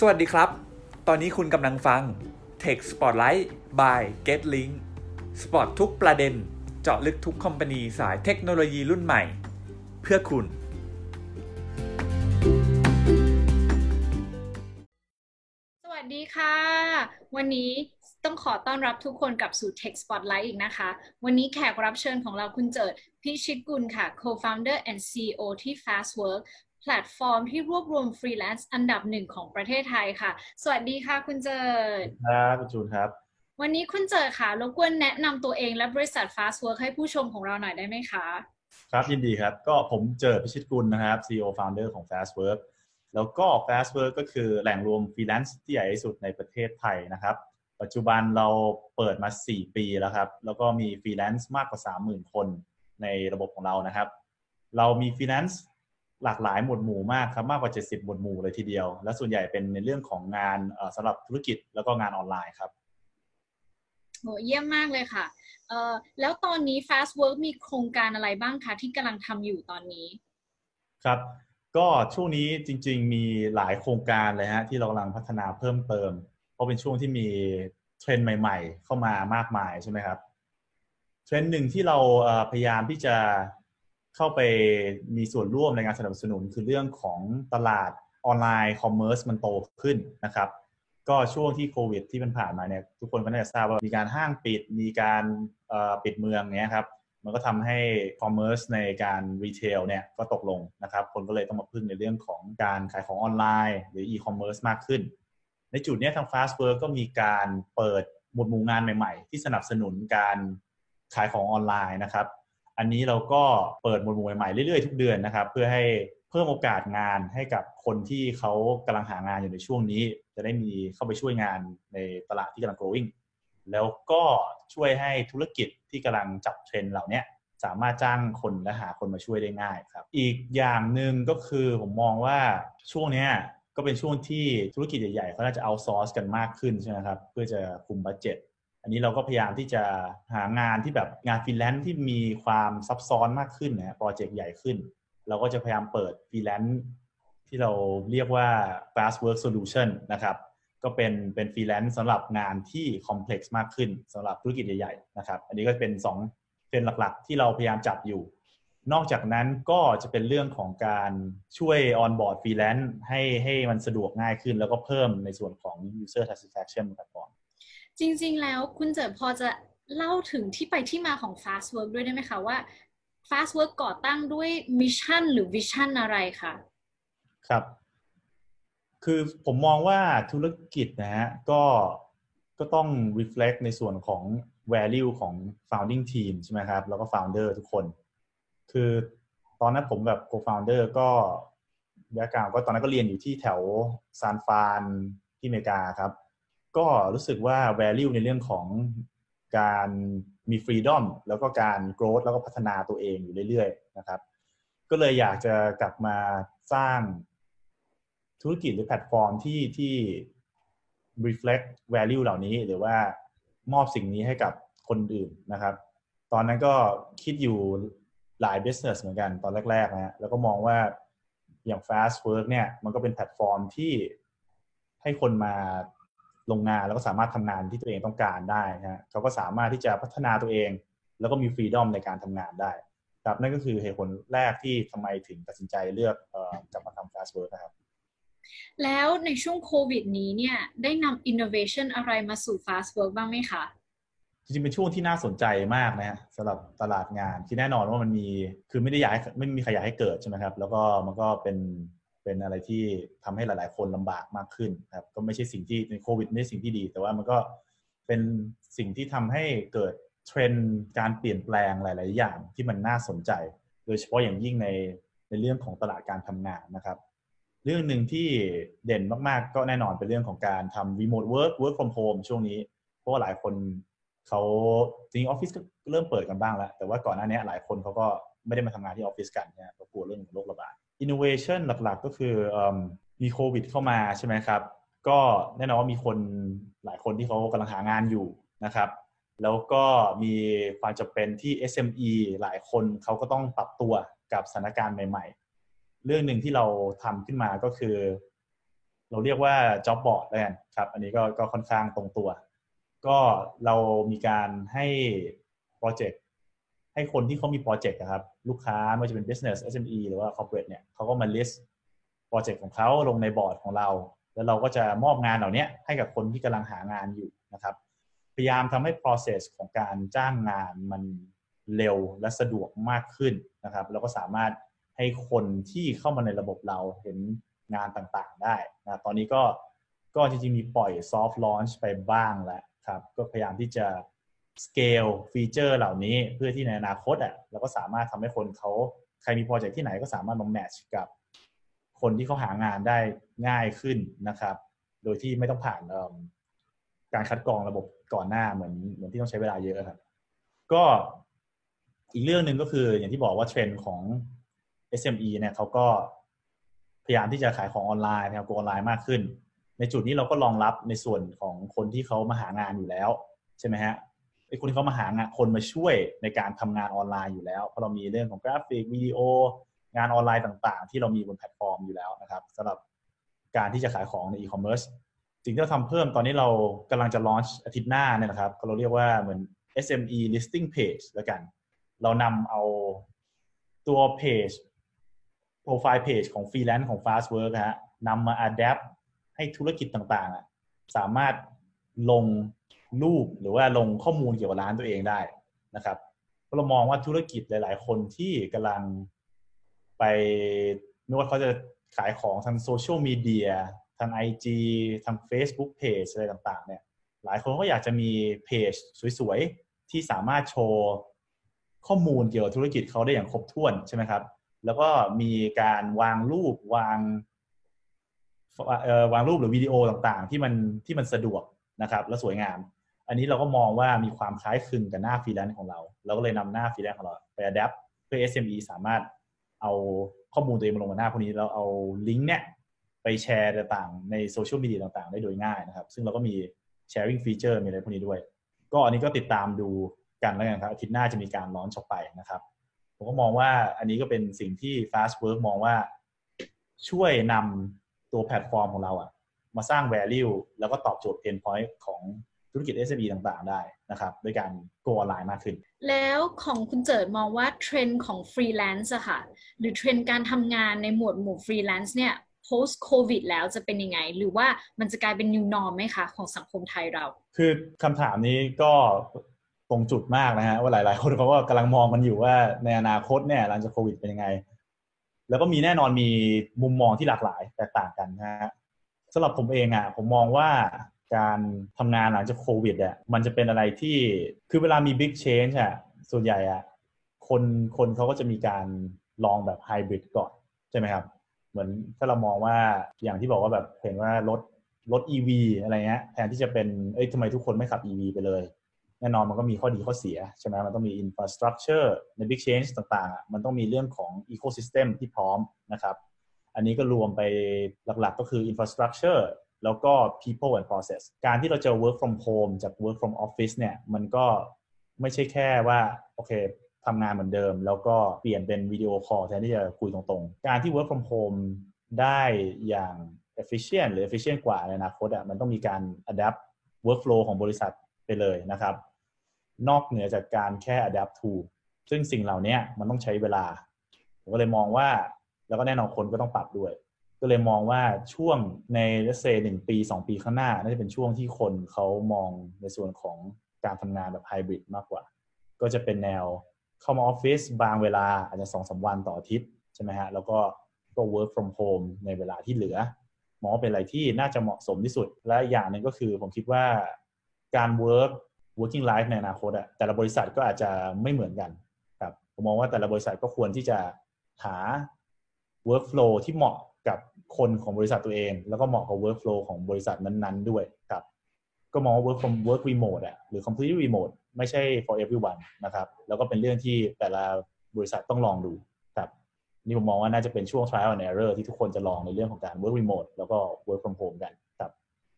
สวัสดีครับ ตอนนี้คุณกำลังฟัง Tech Spotlight by GetLink สปอตทุกประเด็น เจาะลึกทุกคอมพานีสายเทคโนโลยีรุ่นใหม่ เพื่อคุณ สวัสดีค่ะ วันนี้ต้องขอต้อนรับทุกคนกลับสู่ Tech Spotlight อีกนะคะ วันนี้แขกรับเชิญของเราคุณเจิดพิชิตกุลค่ะ Co-founder and CEO ที่ Fastwork แพลตฟอร์มที่รวบรวมฟรีแลนซ์อันดับหนึ่งของประเทศไทยค่ะ สวัสดีค่ะคุณเจิดครับคุณจูนครับ วันนี้คุณเจิดค่ะรบกวนแนะนำตัวเองและบริษัท Fastwork ให้ผู้ชมของเราหน่อยได้ไหมคะ ครับยินดีครับ ก็ผมเจิดพิชิตกุลนะครับ CEO Founder ของ Fastwork แล้วก็ Fastwork ก็คือแหล่งรวมฟรีแลนซ์ที่ใหญ่ที่สุดในประเทศไทยนะครับ ปัจจุบันเราเปิดมา 4 ปีแล้วครับ แล้วก็มีฟรีแลนซ์มากกว่า 30,000 คนในระบบของเรานะครับ เรามีฟรีแลนซ์ หลากหลายหมวดหมู่มากครับมากกว่า 70 หมวดหมู่เลยทีเดียว และส่วนใหญ่เป็นในเรื่องของงานเอ่อสำหรับธุรกิจแล้วก็งานออนไลน์ครับโหเยี่ยมมากเลยค่ะเอ่อแล้วตอนนี้ Fastwork มีโครงการอะไรบ้างคะที่กำลังทำอยู่ตอนนี้ครับก็ช่วงนี้จริง ๆ มีหลายโครงการเลยฮะที่เรากำลังพัฒนาเพิ่มเติม เพราะเป็นช่วงที่มีเทรนด์ใหม่ ๆ เข้ามามากมายใช่ไหมครับเทรนด์หนึ่งที่เราเอ่อพยายามที่จะ เข้าไปมีส่วนร่วมในการสนับสนุนคือเรื่องของตลาดออนไลน์ commerce มันโตขึ้นนะครับก็ช่วงที่โควิด ที่มันผ่านมาเนี่ยทุกคนก็น่าจะทราบว่ามีการห้างปิดมีการปิดเมืองเนี้ยครับมันก็ทำให้ commerce ในการ retail เนี่ยก็ตกลงนะครับ คนก็เลยต้องมาพึ่งในเรื่องของการขายของออนไลน์ หรืออีคอมเมิร์ซมากขึ้น ในจุดนี้ทาง Fastwork ก็มีการเปิดหมวดหมู่งานใหม่ ๆ ที่สนับสนุนการขายของออนไลน์นะครับ อันนี้เราก็เปิดหมวดหมู่ใหม่ๆเรื่อยๆทุกเดือนนะครับ เพื่อให้เพิ่มโอกาสงานให้กับคนที่เขากำลังหางานอยู่ในช่วงนี้ จะได้มีเข้าไปช่วยงานในตลาดที่กำลัง growing แล้วก็ช่วยให้ธุรกิจที่กำลังจับเทรนด์เหล่านี้สามารถจ้างคนและหาคนมาช่วยได้ง่ายครับ อีกอย่างหนึ่งก็คือผมมองว่าช่วงนี้ก็เป็นช่วงที่ธุรกิจใหญ่ๆเขาน่าจะ outsource กันมากขึ้นใช่ไหมครับ เพื่อจะคุม budget อันนี้เราก็พยายามที่จะหางานที่แบบงานฟรีแลนซ์ที่มีความซับซ้อนมากขึ้นนะโปรเจกต์ใหญ่ขึ้น เราก็จะพยายามเปิดฟรีแลนซ์ที่เราเรียกว่า Fastwork Solution นะครับก็เป็นเป็นฟรีแลนซ์สำหรับงานที่ complex มากขึ้นสำหรับธุรกิจใหญ่ๆนะครับ อันนี้ก็เป็น2เป็นหลักๆ ที่เราพยายามจับอยู่ นอกจากนั้นก็จะเป็นเรื่องของการช่วย onboard ฟรีแลนซ์ให้ให้มันสะดวกง่ายขึ้น แล้วก็เพิ่มในส่วนของ user satisfaction บนแพลตฟอร์ม จริง ๆ แล้วคุณเจิดพอจะเล่าถึงที่ไปที่มาของ Fastwork ด้วยได้ไหมคะว่า Fastwork ก่อตั้งด้วย mission หรือ vision อะไรคะครับ คือผมมองว่าธุรกิจนะฮะก็ก็ต้อง reflect ในส่วนของ value ของ founding team ใช่ไหมครับ แล้วก็ founder ทุกคน คือตอนนั้นผมกับ co-founder ก็แบ็กกราวก็ตอนนั้นก็เรียนอยู่ที่แถวซานฟานที่อเมริกาครับ ก็รู้สึกว่า value ในเรื่องของการมี freedom แล้วก็การ growth แล้วก็พัฒนาตัวเองอยู่เรื่อยๆนะครับ ก็เลยอยากจะกลับมาสร้างธุรกิจหรือแพลตฟอร์มที่ที่ reflect value เหล่านี้หรือว่ามอบสิ่งนี้ให้กับคนอื่นนะครับ ตอนนั้นก็คิดอยู่หลาย business เหมือนกันตอนแรกๆนะฮะแล้วก็มองว่าอย่าง fast work เนี่ยมันก็เป็นแพลตฟอร์มที่ให้คนมา ลงงานแล้วก็สามารถทำงานที่ตัวเองต้องการได้นะฮะเขาก็สามารถที่จะพัฒนาตัวเอง แล้วก็มี freedom ในการทำงานได้ครับนั่นก็คือเหตุผลแรกที่ทำไมถึงตัดสินใจเลือกเอ่อกลับมาทำ fast work นะครับแล้วในช่วงโควิดนี้เนี่ยได้นำ innovation อะไรมาสู่ Fastwork บ้างไหมคะ จริงๆ เป็นช่วงที่น่าสนใจมากนะฮะสำหรับตลาดงานที่แน่นอนว่ามันมี คือไม่ได้อยากให้ไม่มีใครอยากให้เกิดใช่ไหมครับ แล้วก็มันก็เป็น เป็นอะไรที่ทำให้หลาย ๆ คนลำบากมากขึ้นครับก็ไม่ใช่สิ่งที่ในโควิดไม่ใช่สิ่งที่ดี แต่ว่ามันก็เป็นสิ่งที่ทำให้เกิดเทรนด์การเปลี่ยนแปลงหลาย ๆ อย่างที่มันน่าสนใจ โดยเฉพาะอย่างยิ่งในในเรื่องของตลาดการทำงานนะครับ เรื่องหนึ่งที่เด่นมาก ๆ ก็แน่นอนเป็นเรื่องของการทำ remote work work from home ช่วงนี้ เพราะว่าหลายคนเขาจริงออฟฟิศก็เริ่มเปิดกันบ้างแล้ว แต่ว่าก่อนหน้านี้หลายคนเขาก็ไม่ได้มาทำงานที่ออฟฟิศกันเนี่ยกลัวเรื่องโรคระบาด innovation หลักๆ ก็คือมมีโควิดเข้ามาใช่ไหมครับ ก็แน่นอนว่ามีคนหลายคนที่เขากำลังหางานอยู่นะครับ แล้วก็มีความจำเป็นที่ SME หลายคนเขาก็ต้องปรับตัวกับสถานการณ์ใหม่ ๆ เรื่องหนึ่งที่เราทำขึ้นมาก็คือ เราเรียกว่า job board แล้วกันครับ อันนี้ก็ก็ค่อนข้างตรงตัว ก็เรามีการให้โปรเจกต์ให้คนที่เขามีโปรเจกต์ครับ ลูกค้าไม่ว่าจะเป็น business SME หรือว่า corporate เนี่ยเขาก็มา list โปรเจกต์ของเขาลงในบอร์ดของเรา แล้วเราก็จะมอบงานเหล่านี้ให้กับคนที่กำลังหางานอยู่นะครับ พยายามทำให้ process ของการจ้างงานมันเร็วและสะดวกมากขึ้นนะครับแล้วก็สามารถให้คนที่เข้ามาในระบบเราเห็นงานต่างๆได้นะตอนนี้ก็ก็จริงๆมีปล่อย soft launch ไปบ้างแล้วครับ ก็พยายามที่จะ scale ฟีเจอร์เหล่านี้เพื่อที่ในอนาคตอะเราก็สามารถทำให้คนเขาใครมีโปรเจกต์ที่ไหนก็สามารถมาแมทช์กับคนที่เขาหางานได้ง่ายขึ้นนะครับ โดยที่ไม่ต้องผ่านการคัดกรองระบบก่อนหน้าเหมือนเหมือนที่ต้องใช้เวลาเยอะครับ ก็อีกเรื่องหนึ่งก็คืออย่างที่บอกว่าเทรนด์ของ SME เนี่ยเขาก็พยายามที่จะขายของออนไลน์นะครับออนไลน์มากขึ้น ในจุดนี้เราก็รองรับในส่วนของคนที่เขามาหางานอยู่แล้ว ใช่ไหมฮะ คนที่เขามาหางานคนมาช่วยในการทำงานออนไลน์อยู่แล้ว เพราะเรามีเรื่องของกราฟิกวิดีโองานออนไลน์ต่างๆ ที่เรามีบนแพลตฟอร์มอยู่แล้วนะครับสำหรับการที่จะขายของในอีคอมเมิร์ซสิ่งที่เราทำเพิ่มตอนนี้เรากำลังจะ launch อาทิตย์หน้าเนี่ยนะครับเราเรียกว่าเหมือน SME listing page แล้วกัน เรานำเอาตัวเพจ profile page ของฟรีแลนซ์ของ Fastwork ฮะนำมา adapt ให้ธุรกิจต่างๆ สามารถลง รูปหรือว่าลงข้อมูลเกี่ยวกับร้านตัวเองได้นะครับเรามองว่าธุรกิจหลาย ๆ คนที่กำลังไปไม่ว่าเขาจะขายของทางโซเชียลมีเดียทาง IG ทาง Facebook Page อะไรต่าง ๆ เนี่ย หลายคนก็อยากจะมีเพจสวย ๆ ที่สามารถโชว์ข้อมูลเกี่ยวกับธุรกิจเขาได้อย่างครบถ้วนใช่ไหมครับ แล้วก็มีการวางรูปวางวางรูปหรือวิดีโอต่างๆ ที่มันที่มันสะดวกนะครับ และสวยงาม อันนี้เราก็มองว่ามีความคล้ายคลึงกับหน้าฟรีแลนซ์ของเรา เราก็เลยนำหน้าฟรีแลนซ์ของเราไป adapt เพื่อ SME สามารถเอาข้อมูลตัวเองมาลงบนหน้าพวกนี้แล้วเอาลิงก์เนี่ยไปแชร์ต่างๆในโซเชียลมีเดียต่างๆ ได้โดยง่ายนะครับ ซึ่งเราก็มี sharing feature มีอะไรพวกนี้ด้วย ก็อันนี้ก็ติดตามดูกันแล้วกันครับอาทิตย์หน้าจะมีการ launch ไปนะครับ ผมก็มองว่าอันนี้ก็เป็นสิ่งที่ Fastwork มองว่าช่วยนำตัวแพลตฟอร์มของเราอะมาสร้าง value แล้วก็ตอบโจทย์ pain point ของ ธุรกิจ SME ต่างๆ ได้นะครับด้วยการ go ออนไลน์มากขึ้น แล้วของคุณเจิดมองว่าเทรนด์ของฟรีแลนซ์อะค่ะหรือเทรนด์การทำงานในหมวดหมู่ฟรีแลนซ์เนี่ย post covid แล้วจะเป็นยังไง หรือว่ามันจะกลายเป็น new norm ไหมคะ ของสังคมไทยเรา คือคำถามนี้ก็ตรงจุดมากนะฮะว่าหลาย ๆ คนเขาก็กำลังมองกันอยู่ว่าในอนาคตเนี่ยหลังจากโควิดเป็นยังไง แล้วก็มีแน่นอนมีมุมมองที่หลากหลายแตกต่างกันนะฮะสำหรับผมเองอะผมมองว่า การทำงานหลังจากโควิดอะมันจะเป็นอะไรที่คือเวลามีบิ๊กเชนจ์อะส่วนใหญ่อะคนคนเขาก็จะมีการลองแบบไฮบริดก่อน ใช่ไหมครับ เหมือนถ้าเรามองว่าอย่างที่บอกว่าแบบเห็นว่ารถรถ EV อะไรเงี้ยแทนที่จะเป็นเอ้ยทำไมทุกคนไม่ขับ EV ไปเลย แน่นอนมันก็มีข้อดีข้อเสีย ใช่ไหมมันต้องมี infrastructure ใน big change ต่างๆ มันต้องมีเรื่องของ ecosystem ที่พร้อมนะครับ อันนี้ก็รวมไปหลักๆก็คือ infrastructure แล้วก็ people and process การที่เราจะ work from home จาก work from office เนี่ยมันก็ไม่ใช่แค่ว่าโอเคทำงานเหมือนเดิม แล้วก็เปลี่ยนเป็นวิดีโอคอลแทนที่จะคุยตรงๆ การที่ work from home ได้อย่าง efficient หรือ efficient กว่าในอนาคตอะมันต้องมีการ adapt workflow ของบริษัทไปเลยนะครับ นอกเหนือจากการแค่ adapt to ซึ่งสิ่งเหล่านี้มันต้องใช้เวลา ผมก็เลยมองว่าแล้วก็แน่นอนคนก็ต้องปรับด้วย ก็เลยมองว่าช่วงในเลเซหนึ่งปีสองปีข้างหน้า น่าจะเป็นช่วงที่คนเขามองในส่วนของการทำงานแบบไฮบริดมากกว่า ก็จะเป็นแนวเข้ามาออฟฟิศบางเวลาอาจจะสองสาวันต่ออาทิตย์ใช่ไหมฮะ แล้วก็ก็ work from home ในเวลาที่เหลือ มองว่าเป็นอะไรที่น่าจะเหมาะสมที่สุด และอย่างหนึ่งก็คือผมคิดว่าการ work working life ในอนาคตอะแต่ละบริษัทก็อาจจะไม่เหมือนกันครับผมมองว่าแต่ละบริษัทก็ควรที่จะหา workflow ที่เหมาะกับ คนของบริษัทตัวเอง แล้วก็เหมาะกับ workflow ของบริษัทนั้นๆด้วยครับ ก็มองว่า work from work remote อะหรือ completely remote ไม่ใช่ for everyone นะครับ แล้วก็เป็นเรื่องที่แต่ละบริษัทต้องลองดูครับ นี่ผมมองว่าน่าจะเป็นช่วง trial and error ที่ทุกคนจะลองในเรื่องของการ work remote แล้วก็ work from home กันครับ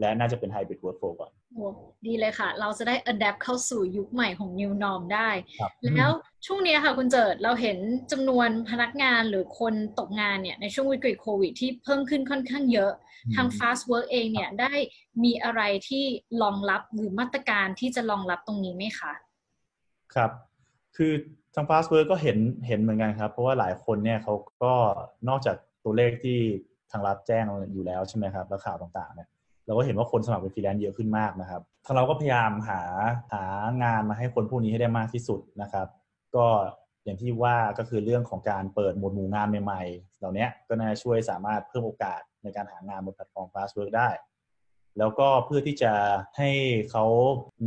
และน่าจะเป็น hybrid workflow ก่อนโอ้ดีเลยค่ะ เราจะได้ adapt เข้าสู่ยุคใหม่ของ new norm ได้ครับแล้วช่วงนี้ค่ะคุณเจิดเราเห็นจำนวนพนักงานหรือคนตกงานเนี่ยในช่วงวิกฤตโควิดที่เพิ่มขึ้นค่อนข้างเยอะ ทาง fast work เองเนี่ยได้มีอะไรที่รองรับหรือมาตรการที่จะรองรับตรงนี้ไหมคะ ครับ คือทาง fast work ก็เห็นเห็นเหมือนกันครับ เพราะว่าหลายคนเนี่ยเขาก็นอกจากตัวเลขที่ทางรัฐแจ้งอยู่แล้วใช่ไหมครับ แล้วข่าวต่างๆเนี่ย เราก็เห็นว่าคนสมัครเป็นฟรีแลนซ์เยอะขึ้นมากนะครับทางเราก็พยายามหาหางานมาให้คนพวกนี้ให้ได้มากที่สุดนะครับ ก็อย่างที่ว่าก็คือเรื่องของการเปิดหมวดหมู่งานใหม่ๆ เหล่านี้ก็น่าช่วยสามารถเพิ่มโอกาสในการหางานบนแพลตฟอร์ม fast work ได้ แล้วก็เพื่อที่จะให้เขา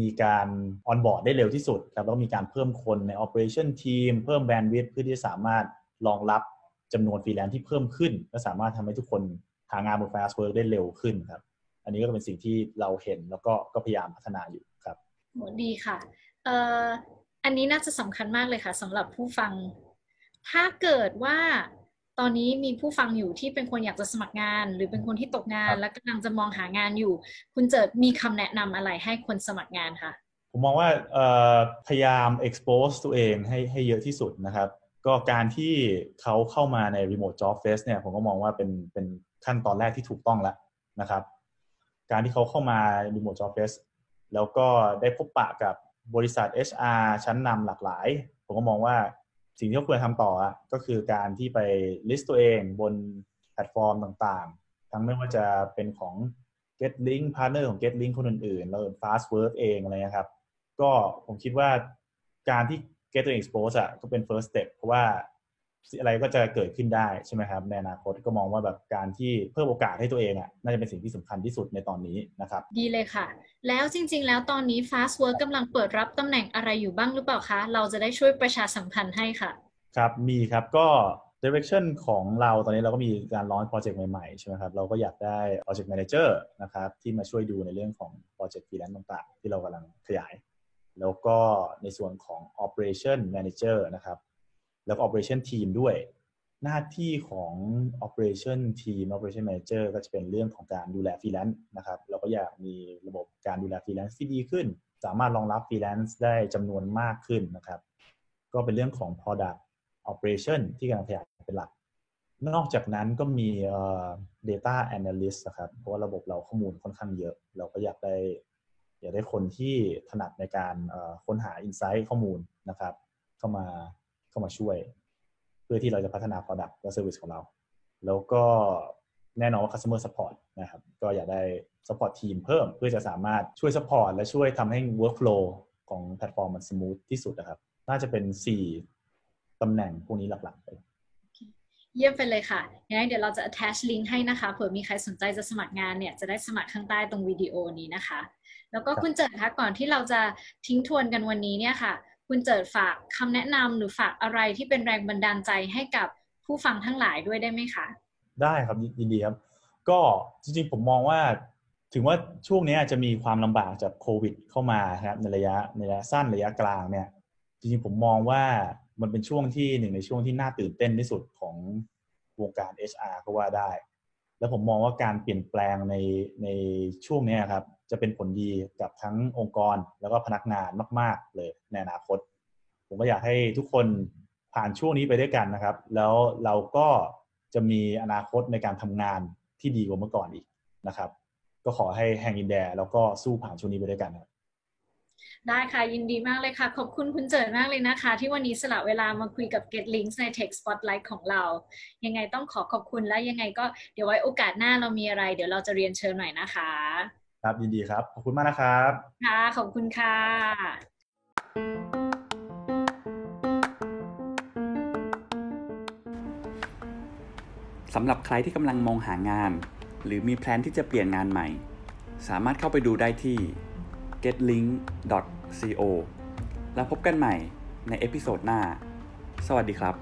มีการ onboard ได้เร็วที่สุดครับแล้วก็มีการเพิ่มคนใน operation team เพิ่ม bandwidth เพื่อที่จะสามารถรองรับจำนวนฟรีแลนซ์ที่เพิ่มขึ้น และสามารถทำให้ทุกคนหางานบน fast work ได้เร็วขึ้นครับ อันนี้ก็เป็นสิ่งที่เราเห็นแล้วก็ก็พยายามพัฒนาอยู่ครับโหดีค่ะเอ่ออันนี้น่าจะสำคัญมากเลยค่ะสำหรับผู้ฟัง ถ้าเกิดว่าตอนนี้มีผู้ฟังอยู่ที่เป็นคนอยากจะสมัครงาน หรือเป็นคนที่ตกงานครับและกำลังจะมองหางานอยู่ คุณเจิดมีคำแนะนำอะไรให้คนสมัครงานคะผมมองว่าเอ่อพยายาม expose ตัวเองให้ให้เยอะที่สุดนะครับ ก็การที่เขาเข้ามาใน remote job fest เนี่ยผมก็มองว่าเป็นเป็นขั้นตอนแรกที่ถูกต้องแล้วนะครับ การที่เขาเข้ามา remote job fest แล้วก็ได้พบปะกับบริษัท HR ชั้นนำหลากหลาย ผมก็มองว่าสิ่งที่เขาควรทำต่ออะก็คือการที่ไป list ตัวเองบนแพลตฟอร์มต่างๆ ทั้งไม่ว่าจะเป็นของ GetLink partner ของ GetLink คนอื่นๆ แล้ว Fastwork เองอะไรเงี้ยครับ ก็ผมคิดว่าการที่ get ตัวเอง expose อะก็เป็น first step เพราะว่า อะไรก็จะเกิดขึ้นได้ใช่ไหมครับในอนาคตก็มองว่าแบบการที่เพิ่มโอกาสให้ตัวเองอะน่าจะเป็นสิ่งที่สำคัญที่สุดในตอนนี้นะครับ ดีเลยค่ะ แล้วจริง ๆ แล้วตอนนี้ Fast Work กำลังเปิดรับตำแหน่งอะไรอยู่บ้างหรือเปล่าคะ เราจะได้ช่วยประชาสัมพันธ์ให้ค่ะ ครับมีครับก็ direction ของเราตอนนี้เราก็มีการ launch project ใหม่ๆ ใช่ไหมครับ เราก็อยากได้ project manager นะครับที่มาช่วยดูในเรื่องของ project freelance ต่างๆ ที่เรากำลังขยาย แล้วก็ในส่วนของ operation manager นะครับ แล้วก็ operation team ด้วย หน้าที่ของ operation team operation manager ก็จะเป็นเรื่องของการดูแล freelance นะครับเราก็อยากมีระบบการดูแล freelance ที่ดีขึ้น สามารถรองรับ freelance ได้จำนวนมากขึ้นนะครับ ก็เป็นเรื่องของ product operation ที่กำลังขยายเป็นหลัก นอกจากนั้นก็มีเอ่อ data analyst นะครับ เพราะว่าระบบเราข้อมูลค่อนข้างเยอะ เราก็อยากได้อยากได้คนที่ถนัดในการเอ่อค้นหา insight ข้อมูลนะครับ เข้ามา เข้ามาช่วย เพื่อที่เราจะพัฒนา product และ service ของเรา แล้วก็แน่นอนว่า customer support นะครับ ก็อยากได้ support team เพิ่ม เพื่อจะสามารถช่วย support และช่วยทำให้ workflow ของแพลตฟอร์มมัน smooth ที่สุดนะครับ น่าจะเป็น 4ตำแหน่งพวกนี้หลักๆไปเยี่ยมไปเลยค่ะยังไงเดี๋ยวเราจะ attach link ให้นะคะ เผื่อมีใครสนใจจะสมัครงานเนี่ย จะได้สมัครข้างใต้ตรงวิดีโอนี้นะคะ แล้วก็คุณเจิดคะ ก่อนที่เราจะทิ้งทวนกันวันนี้เนี่ยค่ะ คุณเจิดฝากคำแนะนำหรือฝากอะไรที่เป็นแรงบันดาลใจให้กับผู้ฟังทั้งหลายด้วยได้ไหมคะ ได้ครับยินดีครับ ก็จริงๆผมมองว่า ถึงว่าช่วงนี้จะมีความลำบากจากโควิด เข้ามาครับในระยะในระยะสั้นระยะกลางเนี่ยจริงๆผมมองว่ามันเป็นช่วงที่หนึ่งในช่วงที่น่าตื่นเต้นที่สุดของวงการ HR ก็ว่าได้ แล้วผมมองว่าการเปลี่ยนแปลงในในช่วงนี้ครับ จะเป็นผลดีกับทั้งองค์กรแล้วก็พนักงานมาก ๆ เลยในอนาคต ผมก็อยากให้ทุกคนผ่านช่วงนี้ไปด้วยกันนะครับ แล้วเราก็จะมีอนาคตในการทำงานที่ดีกว่าเมื่อก่อนอีกนะครับ ก็ขอให้แฮงอินแดแล้วก็สู้ผ่านช่วงนี้ไปด้วยกันครับได้ค่ะ ยินดีมากเลยค่ะ ขอบคุณคุณเจิดมากเลยนะคะ ที่วันนี้สละเวลามาคุยกับ Get Links ใน Tech Spotlight ของเรา ยังไงต้องขอขอบคุณและยังไงก็เดี๋ยวไว้โอกาสหน้าเรามีอะไร เดี๋ยวเราจะเรียนเชิญหน่อยนะคะ ครับ ยินดีครับ ขอบคุณมากนะครับ ค่ะ ขอบคุณค่ะ สำหรับใครที่กำลังมองหางาน หรือมี plan ที่จะเปลี่ยนงานใหม่ สามารถเข้าไปดูได้ที่ getlink.co แล้วพบกันใหม่ใน episode หน้า สวัสดีครับ